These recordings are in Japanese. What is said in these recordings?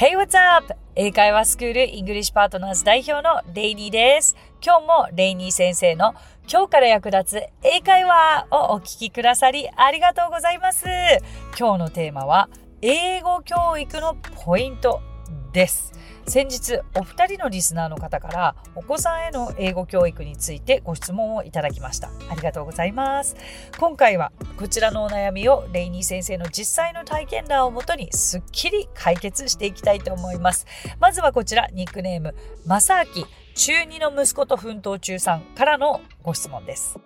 Hey, what's up? 英会話スクールイングリッシュパートナーズ代表のレイニーです。今日もレイニー先生の今日から役立つ英会話をお聞きくださりありがとうございます。今日のテーマは英語教育のポイントです。先日お二人のリスナーの方からお子さんへの英語教育についてご質問をいただきました。ありがとうございます。今回はこちらのお悩みをレイニー先生の実際の体験談をもとにすっきり解決していきたいと思います。まずはこちらニックネームまさあき中2の息子と奮闘中さんからのご質問です。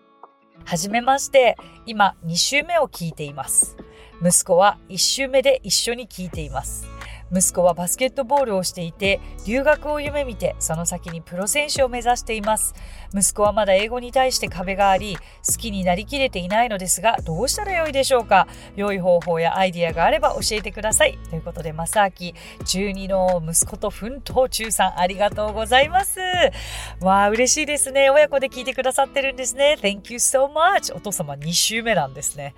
はじめまして今2週目を聞いています。息子は1週目で一緒に聞いています。息子はバスケットボールをしていて留学を夢見てその先にプロ選手を目指しています。息子はまだ英語に対して壁があり好きになりきれていないのですがどうしたらよいでしょうか？良い方法やアイディアがあれば教えてください。ということで正明中2の息子と奮闘中さんありがとうございます。わあ嬉しいですね。親子で聞いてくださってるんですね。Thank you so much お父様2週目なんですね。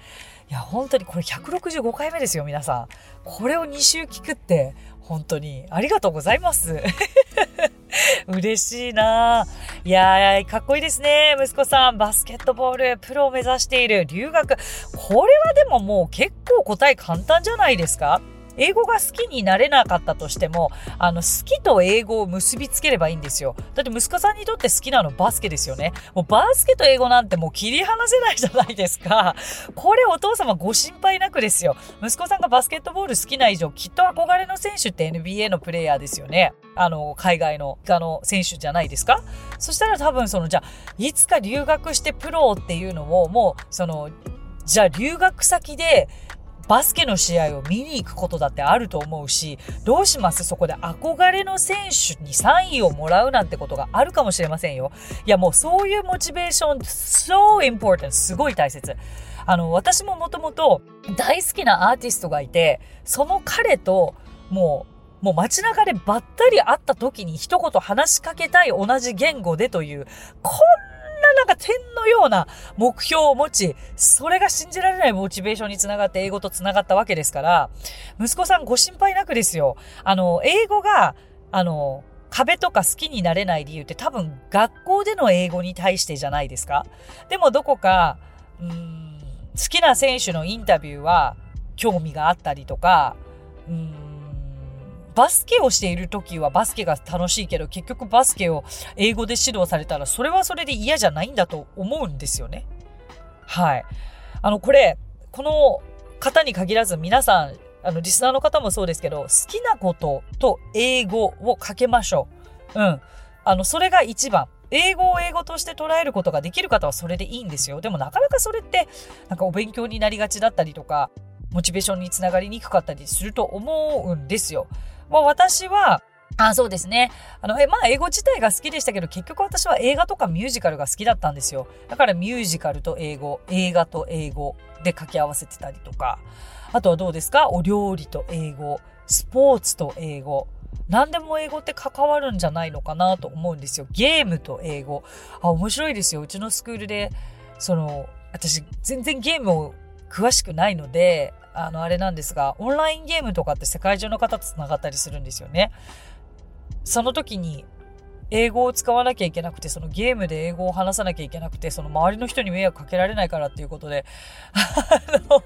いや、本当にこれ165回目ですよ、皆さん。これを2週聞くって、本当にありがとうございます。嬉しいないやー、かっこいいですね。息子さん、バスケットボール、プロを目指している留学。これはでももう結構答え簡単じゃないですか？英語が好きになれなかったとしても、あの、好きと英語を結びつければいいんですよ。だって息子さんにとって好きなのバスケですよね。もうバスケと英語なんてもう切り離せないじゃないですか。これお父様ご心配なくですよ。息子さんがバスケットボール好きな以上、きっと憧れの選手って NBA のプレイヤーですよね。あの、海外の、あの、選手じゃないですかそしたら多分その、じゃあ、いつか留学してプロっていうのを、もう、その、じゃあ留学先でバスケの試合を見に行くことだってあると思うし、どうしますそこで憧れの選手にサインをもらうなんてことがあるかもしれませんよ。いやもうそういうモチベーション、so important すごい大切。あの、私ももともと大好きなアーティストがいて、その彼ともうもう街中でばったり会った時に一言話しかけたい同じ言語でという、こんなんか点のような目標を持ち、それが信じられないモチベーションにつながって英語とつながったわけですから、息子さんご心配なくですよ。あの、英語が、あの、壁とか好きになれない理由って多分学校での英語に対してじゃないですか。でもどこか、うん、好きな選手のインタビューは興味があったりとか、うんバスケをしている時はバスケが楽しいけど、結局バスケを英語で指導されたら、それはそれで嫌じゃないんだと思うんですよね。はい。あの、これ、この方に限らず皆さん、あの、リスナーの方もそうですけど、好きなことと英語をかけましょう。うん。あの、それが一番。英語を英語として捉えることができる方はそれでいいんですよ。でもなかなかそれって、なんかお勉強になりがちだったりとか、モチベーションにつながりにくかったりすると思うんですよ。もう私は、あ、そうですね。あの、え、まあ、英語自体が好きでしたけど、結局私は映画とかミュージカルが好きだったんですよ。だからミュージカルと英語、映画と英語で掛け合わせてたりとか。あとはどうですか？お料理と英語、スポーツと英語。何でも英語って関わるんじゃないのかなと思うんですよ。ゲームと英語。あ、面白いですよ。うちのスクールで、その、私全然ゲームを詳しくないので、あの、あれなんですが、オンラインゲームとかって世界中の方と繋がったりするんですよね。その時に、英語を使わなきゃいけなくて、そのゲームで英語を話さなきゃいけなくて、その周りの人に迷惑かけられないからっていうことで、あの、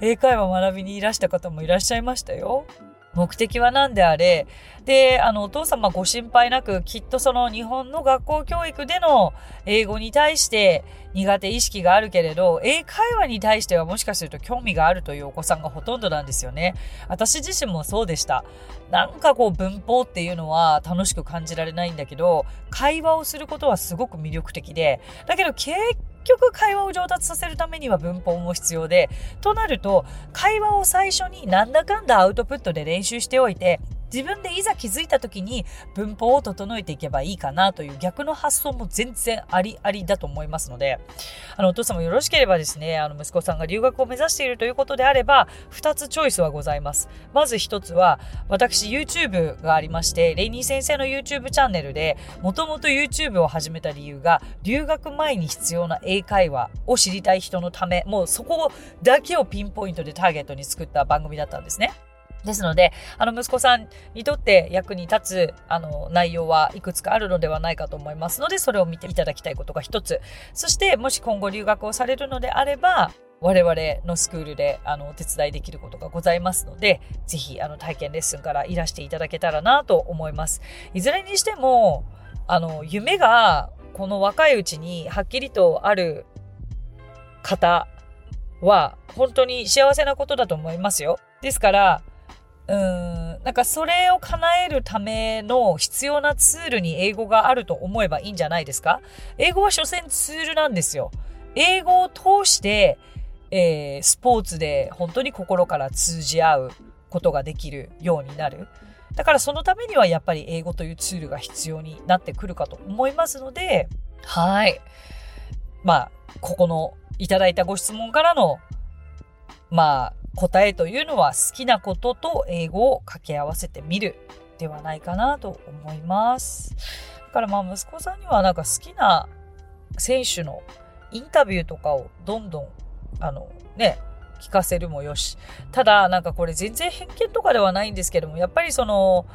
英会話学びにいらした方もいらっしゃいましたよ。目的は何であれ、で、あの、お父様ご心配なく、きっとその日本の学校教育での英語に対して苦手意識があるけれど、英会話に対してはもしかすると興味があるというお子さんがほとんどなんですよね。私自身もそうでした。なんかこう文法っていうのは楽しく感じられないんだけど、会話をすることはすごく魅力的で、だけど結局会話を上達させるためには文法も必要で、となると、会話を最初になんだかんだアウトプットで練習しておいて、自分でいざ気づいた時に文法を整えていけばいいかなという逆の発想も全然ありありだと思いますので、あの、お父様よろしければですね、あの、息子さんが留学を目指しているということであれば、2つチョイスはございます。まず1つは、私 YouTube がありまして、レイニー先生の YouTube チャンネルで、もともと YouTube を始めた理由が、留学前に必要な英会話を知りたい人のため、もうそこだけをピンポイントでターゲットに作った番組だったんですね。ですので、あの、息子さんにとって役に立つ、あの、内容はいくつかあるのではないかと思いますので、それを見ていただきたいことが一つ。そして、もし今後留学をされるのであれば、我々のスクールであのお手伝いできることがございますので、ぜひあの体験レッスンからいらしていただけたらなと思います。いずれにしても、あの、夢がこの若いうちにはっきりとある方は本当に幸せなことだと思いますよ。ですから、うーん、なんかそれを叶えるための必要なツールに英語があると思えばいいんじゃないですか？英語は所詮ツールなんですよ。英語を通して、えー、スポーツで本当に心から通じ合うことができるようになる。だからそのためにはやっぱり英語というツールが必要になってくるかと思いますので、はい。まあ、ここのいただいたご質問からの、まあ、答えというのは好きなことと英語を掛け合わせてみるではないかなと思います。だからまあ息子さんにはなんか好きな選手のインタビューとかをどんどんあのね聞かせるもよし。ただなんかこれ全然偏見とかではないんですけどもやっぱりその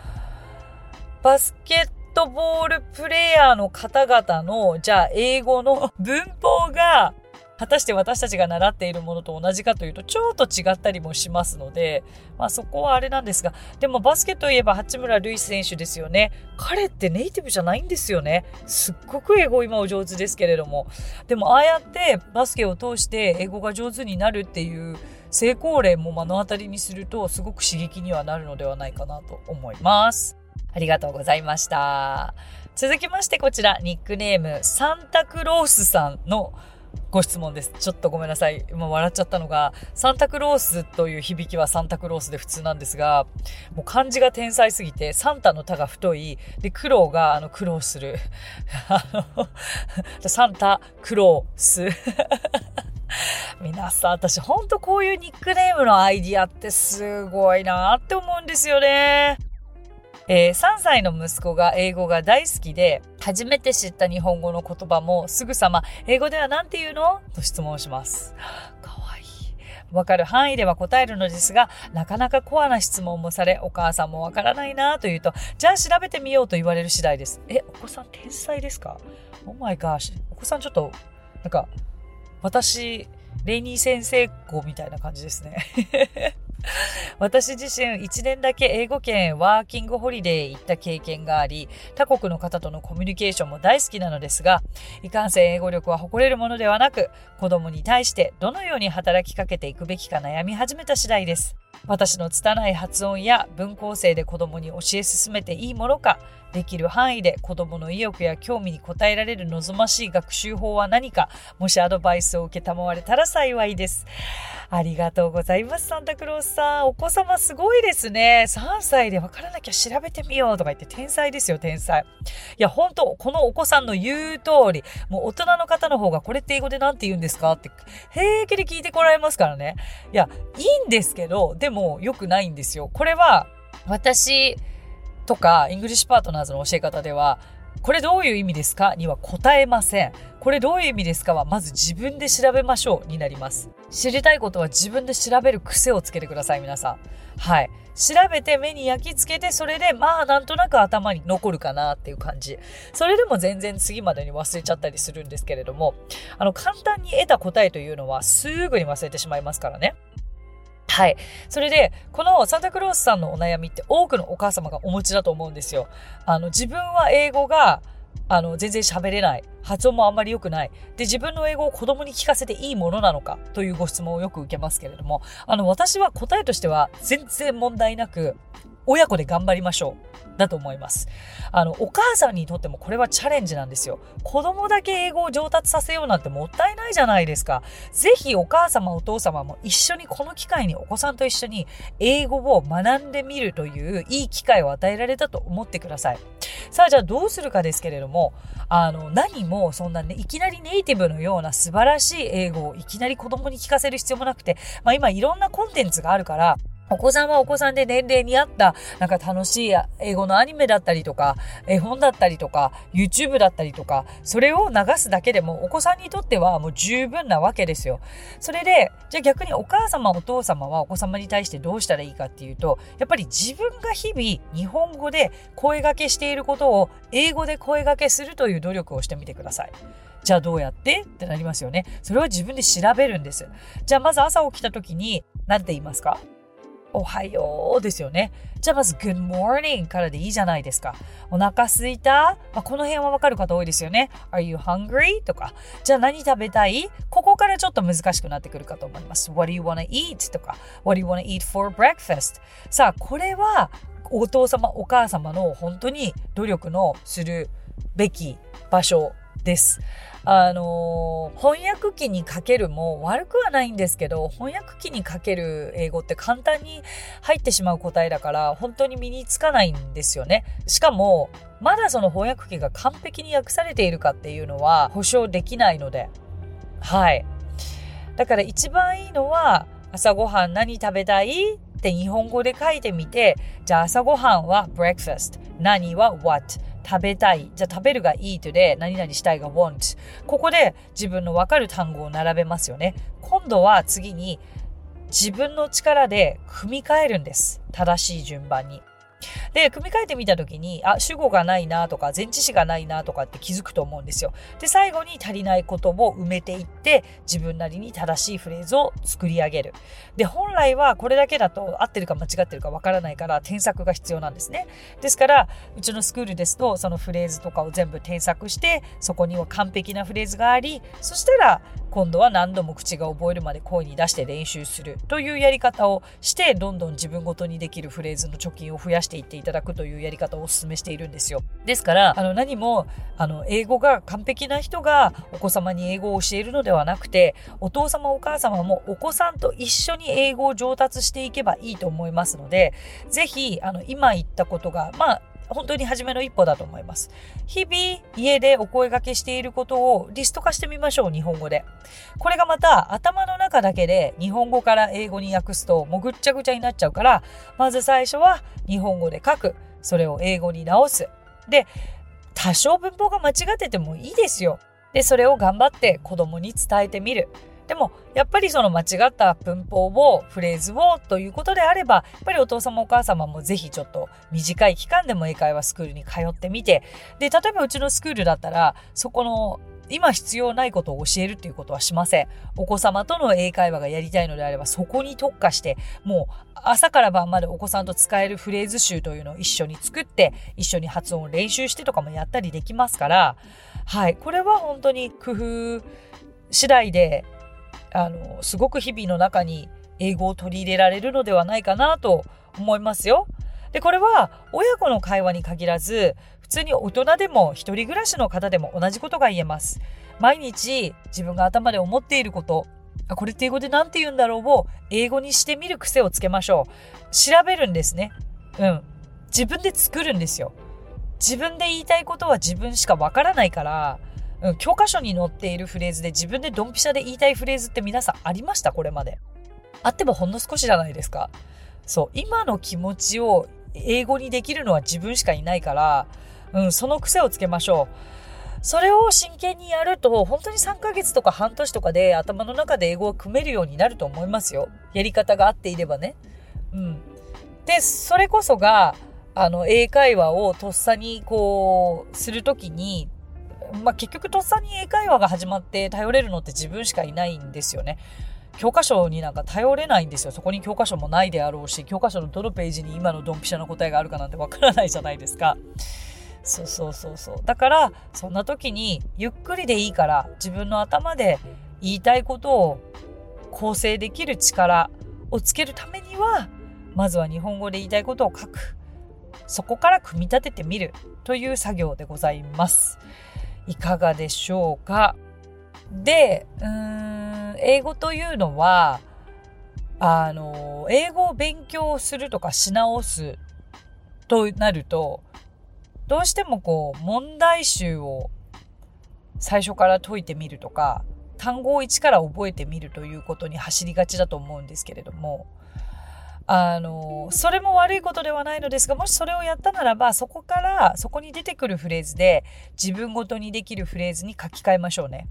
バスケットボールプレイヤーの方々のじゃあ英語の文法が果たして私たちが習っているものと同じかというと、ちょっと違ったりもしますので、まあそこはあれなんですが、でもバスケといえば八村塁選手ですよね。彼ってネイティブじゃないんですよね。すっごく英語今お上手ですけれども。でもああやってバスケを通して英語が上手になるっていう成功例も目の当たりにすると、すごく刺激にはなるのではないかなと思います。ありがとうございました。続きましてこちら、ニックネーム、サンタクロースさんのご質問です。ちょっとごめんなさい。今笑っちゃったのが、サンタクロースという響きはサンタクロースで普通なんですが、もう漢字が天才すぎて、サンタの田が太い、で、苦労が、あの、苦労する。あの、サンタ、苦労す。皆さん、私ほんとこういうニックネームのアイディアってすごいなって思うんですよね。えー、3歳の息子が英語が大好きで、初めて知った日本語の言葉もすぐさま、英語では何て言うの？と質問します。かわいい。わかる範囲では答えるのですが、なかなかコアな質問もされ、お母さんもわからないなと言うと、じゃあ調べてみようと言われる次第です。え、お子さん天才ですか ?Oh my gosh. お子さんちょっと、なんか、私、レイニー先生子みたいな感じですね。私自身1年だけ英語圏ワーキングホリデー行った経験があり、他国の方とのコミュニケーションも大好きなのですが、いかんせん英語力は誇れるものではなく、子供に対してどのように働きかけていくべきか悩み始めた次第です。私の拙い発音や文構成で子供に教え進めていいものか、できる範囲で子供の意欲や興味に応えられる望ましい学習法は何か、もしアドバイスを受けたまわれたら幸いです。ありがとうございます、サンタクロースさん。お子様すごいですね。3歳でわからなきゃ調べてみようとか言って天才ですよ、天才。いや、本当このお子さんの言う通り、もう大人の方の方がこれって英語で何て言うんですかって平気で聞いてこられますからね。いや、いいんですけど、でも良くないんですよ。これは、私、とか、イングリッシュパートナーズの教え方では、これどういう意味ですか？には答えません。これどういう意味ですかは、まず自分で調べましょうになります。知りたいことは自分で調べる癖をつけてください、皆さん。はい。調べて目に焼き付けて、それで、まあ、なんとなく頭に残るかなっていう感じ。それでも全然次までに忘れちゃったりするんですけれども、あの、簡単に得た答えというのはすぐに忘れてしまいますからね。はい。それで、このサンタクロースさんのお悩みって多くのお母様がお持ちだと思うんですよ。あの、自分は英語が、あの、全然喋れない。発音もあんまり良くない。で、自分の英語を子供に聞かせていいものなのか？というご質問をよく受けますけれども、あの、私は答えとしては全然問題なく、親子で頑張りましょう。だと思います。あの、お母さんにとってもこれはチャレンジなんですよ。子供だけ英語を上達させようなんてもったいないじゃないですか。ぜひお母様お父様も一緒にこの機会にお子さんと一緒に英語を学んでみるといういい機会を与えられたと思ってください。さあじゃあどうするかですけれども、あの、何もそんなね、いきなりネイティブのような素晴らしい英語をいきなり子供に聞かせる必要もなくて、まあ今いろんなコンテンツがあるから、お子さんはお子さんで年齢に合った、なんか楽しい英語のアニメだったりとか、絵本だったりとか、YouTube だったりとか、それを流すだけでもお子さんにとってはもう十分なわけですよ。それで、じゃあ逆にお母様、お父様はお子様に対してどうしたらいいかっていうと、やっぱり自分が日々日本語で声掛けしていることを英語で声掛けするという努力をしてみてください。じゃあどうやって？ってなりますよね。それは自分で調べるんです。じゃあまず朝起きた時に何て言いますか？おはようですよね。じゃあまず Good morning からでいいじゃないですか。お腹すいた、まあ、この辺はわかる方多いですよね。Are you hungry? とか。じゃあ何食べたい？ここからちょっと難しくなってくるかと思います。What do you wanna eat? とか。What do you wanna eat for breakfast? さあ、これはお父様、お母様の本当に努力のするべき場所です。あの翻訳機にかけるも悪くはないんですけど、翻訳機にかける英語って簡単に入ってしまう答えだから、本当に身につかないんですよね。しかも、まだその翻訳機が完璧に訳されているかっていうのは保証できないので。はい。だから一番いいのは、朝ごはん何食べたい？って日本語で書いてみて、じゃあ朝ごはんは breakfast、何は what、食べたい。じゃあ食べるが eat で何々したいが want。ここで自分のわかる単語を並べますよね。今度は次に自分の力で組み替えるんです。正しい順番に。で、組み替えてみたときに、あ、主語がないなとか、前置詞がないなとかって気づくと思うんですよ。で、最後に足りないことを埋めていって、自分なりに正しいフレーズを作り上げる。で、本来はこれだけだと合ってるか間違ってるかわからないから添削が必要なんですね。ですから、うちのスクールですと、そのフレーズとかを全部添削して、そこには完璧なフレーズがあり、そしたら、今度は何度も口が覚えるまで声に出して練習するというやり方をして、どんどん自分ごとにできるフレーズの貯金を増やしていっていただくというやり方をお勧めしているんですよ。ですから、あの何も、あの、英語が完璧な人がお子様に英語を教えるのではなくて、お父様お母様もお子さんと一緒に英語を上達していけばいいと思いますので、ぜひ、あの、今言ったことが、まあ、本当に初めの一歩だと思います。日々家でお声掛けしていることをリスト化してみましょう、日本語で。これがまた頭の中だけで日本語から英語に訳すともうぐっちゃぐちゃになっちゃうから、まず最初は日本語で書く。それを英語に直す。で、多少文法が間違っててもいいですよ。で、それを頑張って子供に伝えてみる。でも、やっぱりその間違った文法を、フレーズをということであれば、やっぱりお父様お母様もぜひちょっと短い期間でも英会話スクールに通ってみて、で、例えばうちのスクールだったら、そこの今必要ないことを教えるっていうことはしません。お子様との英会話がやりたいのであれば、そこに特化して、もう朝から晩までお子さんと使えるフレーズ集というのを一緒に作って、一緒に発音を練習してとかもやったりできますから、はい、これは本当に工夫次第であの、すごく日々の中に英語を取り入れられるのではないかなと思いますよ。で、これは親子の会話に限らず、普通に大人でも一人暮らしの方でも同じことが言えます。毎日自分が頭で思っていること、あ、これって英語で何て言うんだろうを英語にしてみる癖をつけましょう。調べるんですね。うん。自分で作るんですよ。自分で言いたいことは自分しかわからないから、うん、教科書に載っているフレーズで自分でドンピシャで言いたいフレーズって皆さんありました？これまで。あってもほんの少しじゃないですか。そう、今の気持ちを英語にできるのは自分しかいないから、うん、その癖をつけましょう。それを真剣にやると、本当に3ヶ月とか半年とかで頭の中で英語を組めるようになると思いますよ。やり方が合っていればね。うん。で、それこそが、あの、英会話をとっさにこう、するときに、まあ、結局とっさに英会話が始まって頼れるのって自分しかいないんですよね。教科書になんか頼れないんですよ。そこに教科書もないであろうし、教科書のどのページに今のドンピシャの答えがあるかなんてわからないじゃないですか。そうそうそうそう。だから、そんな時にゆっくりでいいから自分の頭で言いたいことを構成できる力をつけるためには、まずは日本語で言いたいことを書く。そこから組み立ててみるという作業でございます。いかがでしょうか？で、うーん、英語というのは、あの、英語を勉強するとかし直すとなると、どうしてもこう、問題集を最初から解いてみるとか、単語を一から覚えてみるということに走りがちだと思うんですけれども、あの、それも悪いことではないのですが、もしそれをやったならば、そこから、そこに出てくるフレーズで、自分ごとにできるフレーズに書き換えましょうね。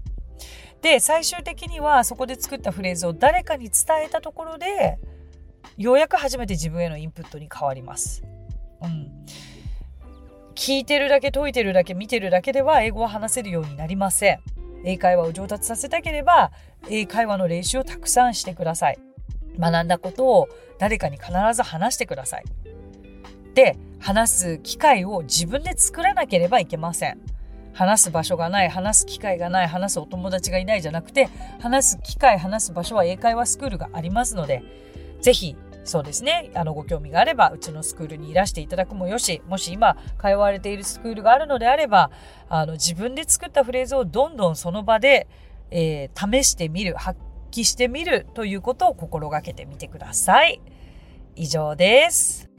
で、最終的には、そこで作ったフレーズを誰かに伝えたところで、ようやく初めて自分へのインプットに変わります。うん。聞いてるだけ解いてるだけ見てるだけでは英語は話せるようになりません。英会話を上達させたければ英会話の練習をたくさんしてください。学んだことを誰かに必ず話してください。で、話す機会を自分で作らなければいけません。話す場所がない、話す機会がない、話すお友達がいないじゃなくて、話す機会、話す場所は英会話スクールがありますので、ぜひそうですね。あの、ご興味があれば、うちのスクールにいらしていただくもよし、もし今、通われているスクールがあるのであれば、あの、自分で作ったフレーズをどんどんその場で、えー、試してみる、発揮してみるということを心がけてみてください。以上です。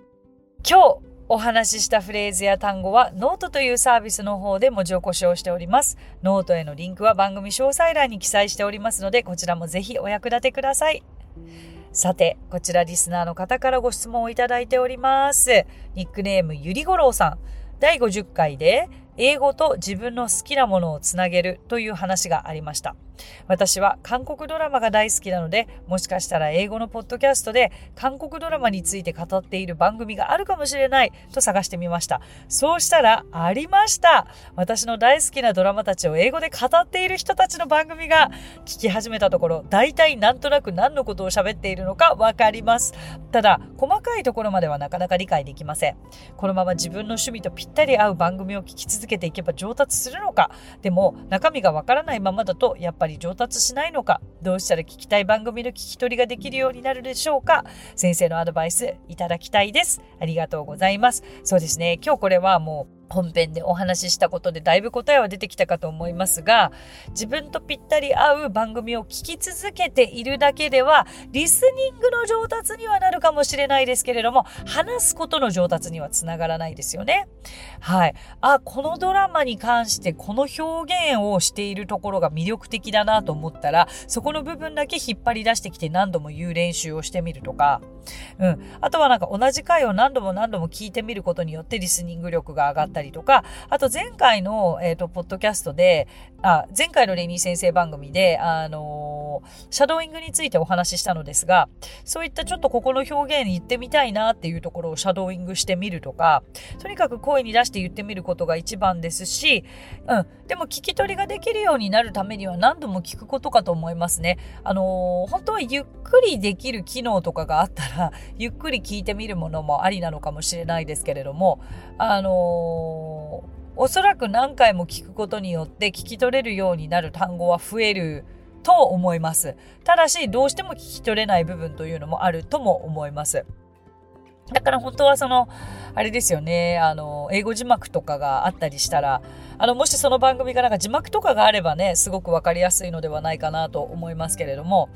今日、お話ししたフレーズや単語はノートというサービスの方で文字起こしをしております。ノートへのリンクは番組詳細欄に記載しておりますので、こちらもぜひお役立てください。さて、こちらリスナーの方からご質問をいただいております。ニックネームゆりごろうさん。第50回で英語と自分の好きなものをつなげるという話がありました。私は韓国ドラマが大好きなので、もしかしたら英語のポッドキャストで韓国ドラマについて語っている番組があるかもしれないと探してみました。そうしたらありました私の大好きなドラマたちを英語で語っている人たちの番組が聞き始めたところ、大体なんとなく何のことを喋っているのかわかります。ただ、細かいところまではなかなか理解できません。このまま自分の趣味とぴったり合う番組を聞き続けていけば上達するのか。でも、中身がわからないままだと、やっぱぱり上達しないのか、どうしたら聞きたい番組の聞き取りができるようになるでしょうか？先生のアドバイスいただきたいです。ありがとうございます。そうですね。今日これはもう本編でお話ししたことでだいぶ答えは出てきたかと思いますが自分とぴったり合う番組を聞き続けているだけではリスニングの上達にはなるかもしれないですけれども話すことの上達にはつながらないですよね。はい。あ、このドラマに関してこの表現をしているところが魅力的だなと思ったらそこの部分だけ引っ張り出してきて何度も言う練習をしてみるとかうん。あとはなんか同じ回を何度も何度も聞いてみることによってリスニング力が上がったりとか、あと前回の、えっ、ー、と、ポッドキャストで、あ、前回のレニー先生番組で、あのー、シャドーイングについてお話ししたのですが、そういったちょっとここの表現言ってみたいなっていうところをシャドーイングしてみるとか、とにかく声に出して言ってみることが一番ですし、うん。でも聞き取りができるようになるためには何度も聞くことかと思いますね。あのー、本当はゆっくりできる機能とかがあったら、ゆっくり聞いてみるものもありなのかもしれないですけれども、あのー、おそらく何回も聞くことによって聞き取れるようになる単語は増えると思います。ただし、どうしても聞き取れない部分というのもあるとも思います。だから本当はその、あれですよね、あの、英語字幕とかがあったりしたら、あの、もしその番組がなんか字幕とかがあればね、すごくわかりやすいのではないかなと思いますけれども、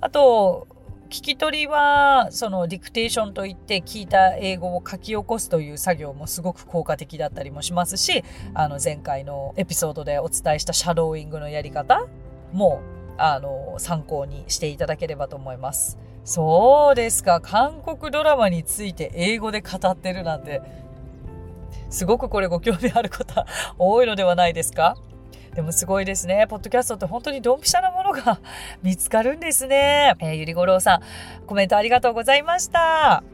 あと、聞き取りはそのディクテーションといって聞いた英語を書き起こすという作業もすごく効果的だったりもしますしあの前回のエピソードでお伝えしたシャドーイングのやり方もあの参考にしていただければと思います。そうですか韓国ドラマについて英語で語ってるなんてすごくこれご興味ある方多いのではないですか？でもすごいですね。ポッドキャストって本当にドンピシャなものが 見つかるんですね。えー、ゆりごろうさん、コメントありがとうございました。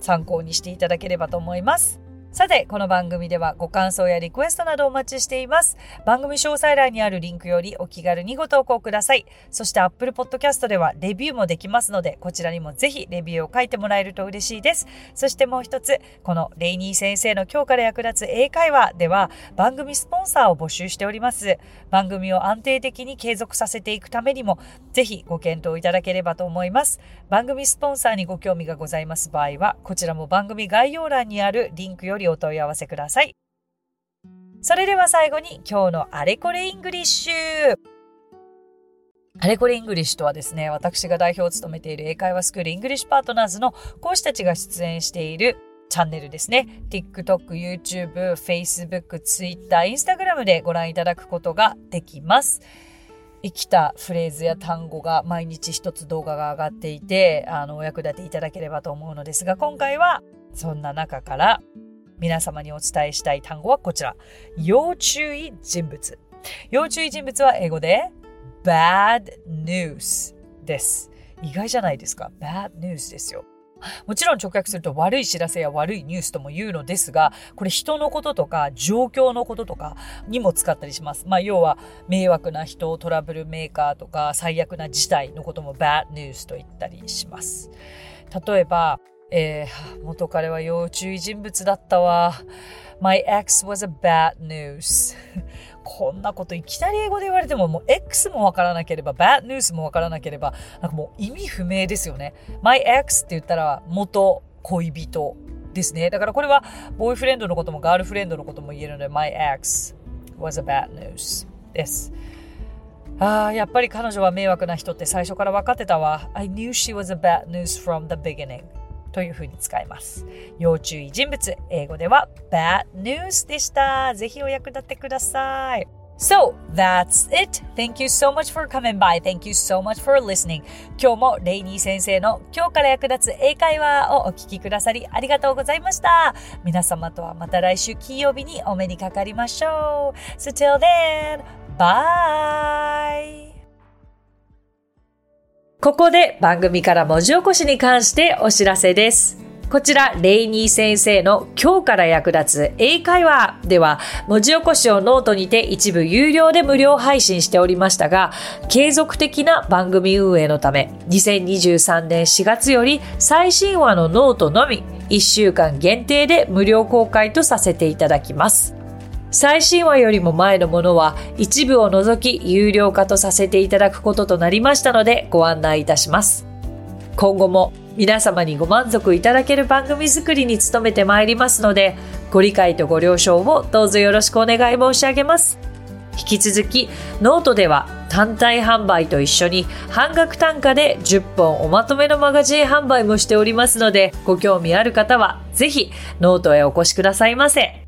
参考にしていただければと思います。さて、この番組ではご感想やリクエストなどお待ちしています。番組詳細欄にあるリンクよりお気軽にご投稿ください。そして Apple Podcast ではレビューもできますので、こちらにもぜひレビューを書いてもらえると嬉しいです。そしてもう一つ、このレイニー先生の今日から役立つ英会話では番組スポンサーを募集しております。番組を安定的に継続させていくためにも、ぜひご検討いただければと思います。番組スポンサーにご興味がございます場合は、こちらも番組概要欄にあるリンクよよりお問い合わせください。それでは最後に今日のあれこれイングリッシュ。あれこれイングリッシュとはですね、私が代表を務めている英会話スクールイングリッシュパートナーズの講師たちが出演しているチャンネルですね。TikTok、YouTube、Facebook、Twitter、Instagram でご覧いただくことができます。生きたフレーズや単語が毎日一つ動画が上がっていて、あの、お役立ていただければと思うのですが、今回はそんな中から皆様にお伝えしたい単語はこちら。要注意人物。要注意人物は英語で bad news です。意外じゃないですか ?bad news ですよ。もちろん直訳すると悪い知らせや悪いニュースとも言うのですが、これ人のこととか状況のこととかにも使ったりします。まあ要は迷惑な人、トラブルメーカーとか最悪な事態のことも bad news と言ったりします。例えば、えー、元彼は要注意人物だったわ。My ex was a bad news. こんなこといきなり英語で言われても、もう X もわからなければ、bad news もわからなければ、なんかもう意味不明ですよね。my ex って言ったら元恋人ですね。だからこれは、ボーイフレンドのこともガールフレンドのことも言えるので、my ex was a bad news です。ああ、やっぱり彼女は迷惑な人って最初から分かってたわ。I knew she was a bad news from the beginning. というふうに使います。要注意人物、英語では bad news でした。ぜひお役立てください。So, that's it. Thank you so much for coming by. Thank you so much for listening. 今日もレイニー先生の今日から役立つ英会話をお聞きくださりありがとうございました。皆様とはまた来週金曜日にお目にかかりましょう。So till then, bye! ここで番組から文字起こしに関してお知らせです。こちら、レイニー先生の今日から役立つ英会話では、文字起こしをノートにて一部有料で無料配信しておりましたが、継続的な番組運営のため、2023年4月より最新話のノートのみ、1週間限定で無料公開とさせていただきます。最新話よりも前のものは一部を除き有料化とさせていただくこととなりましたのでご案内いたします。今後も皆様にご満足いただける番組作りに努めてまいりますので、ご理解とご了承をどうぞよろしくお願い申し上げます。引き続き、ノートでは単体販売と一緒に半額単価で10本おまとめのマガジン販売もしておりますので、ご興味ある方はぜひノートへお越しくださいませ。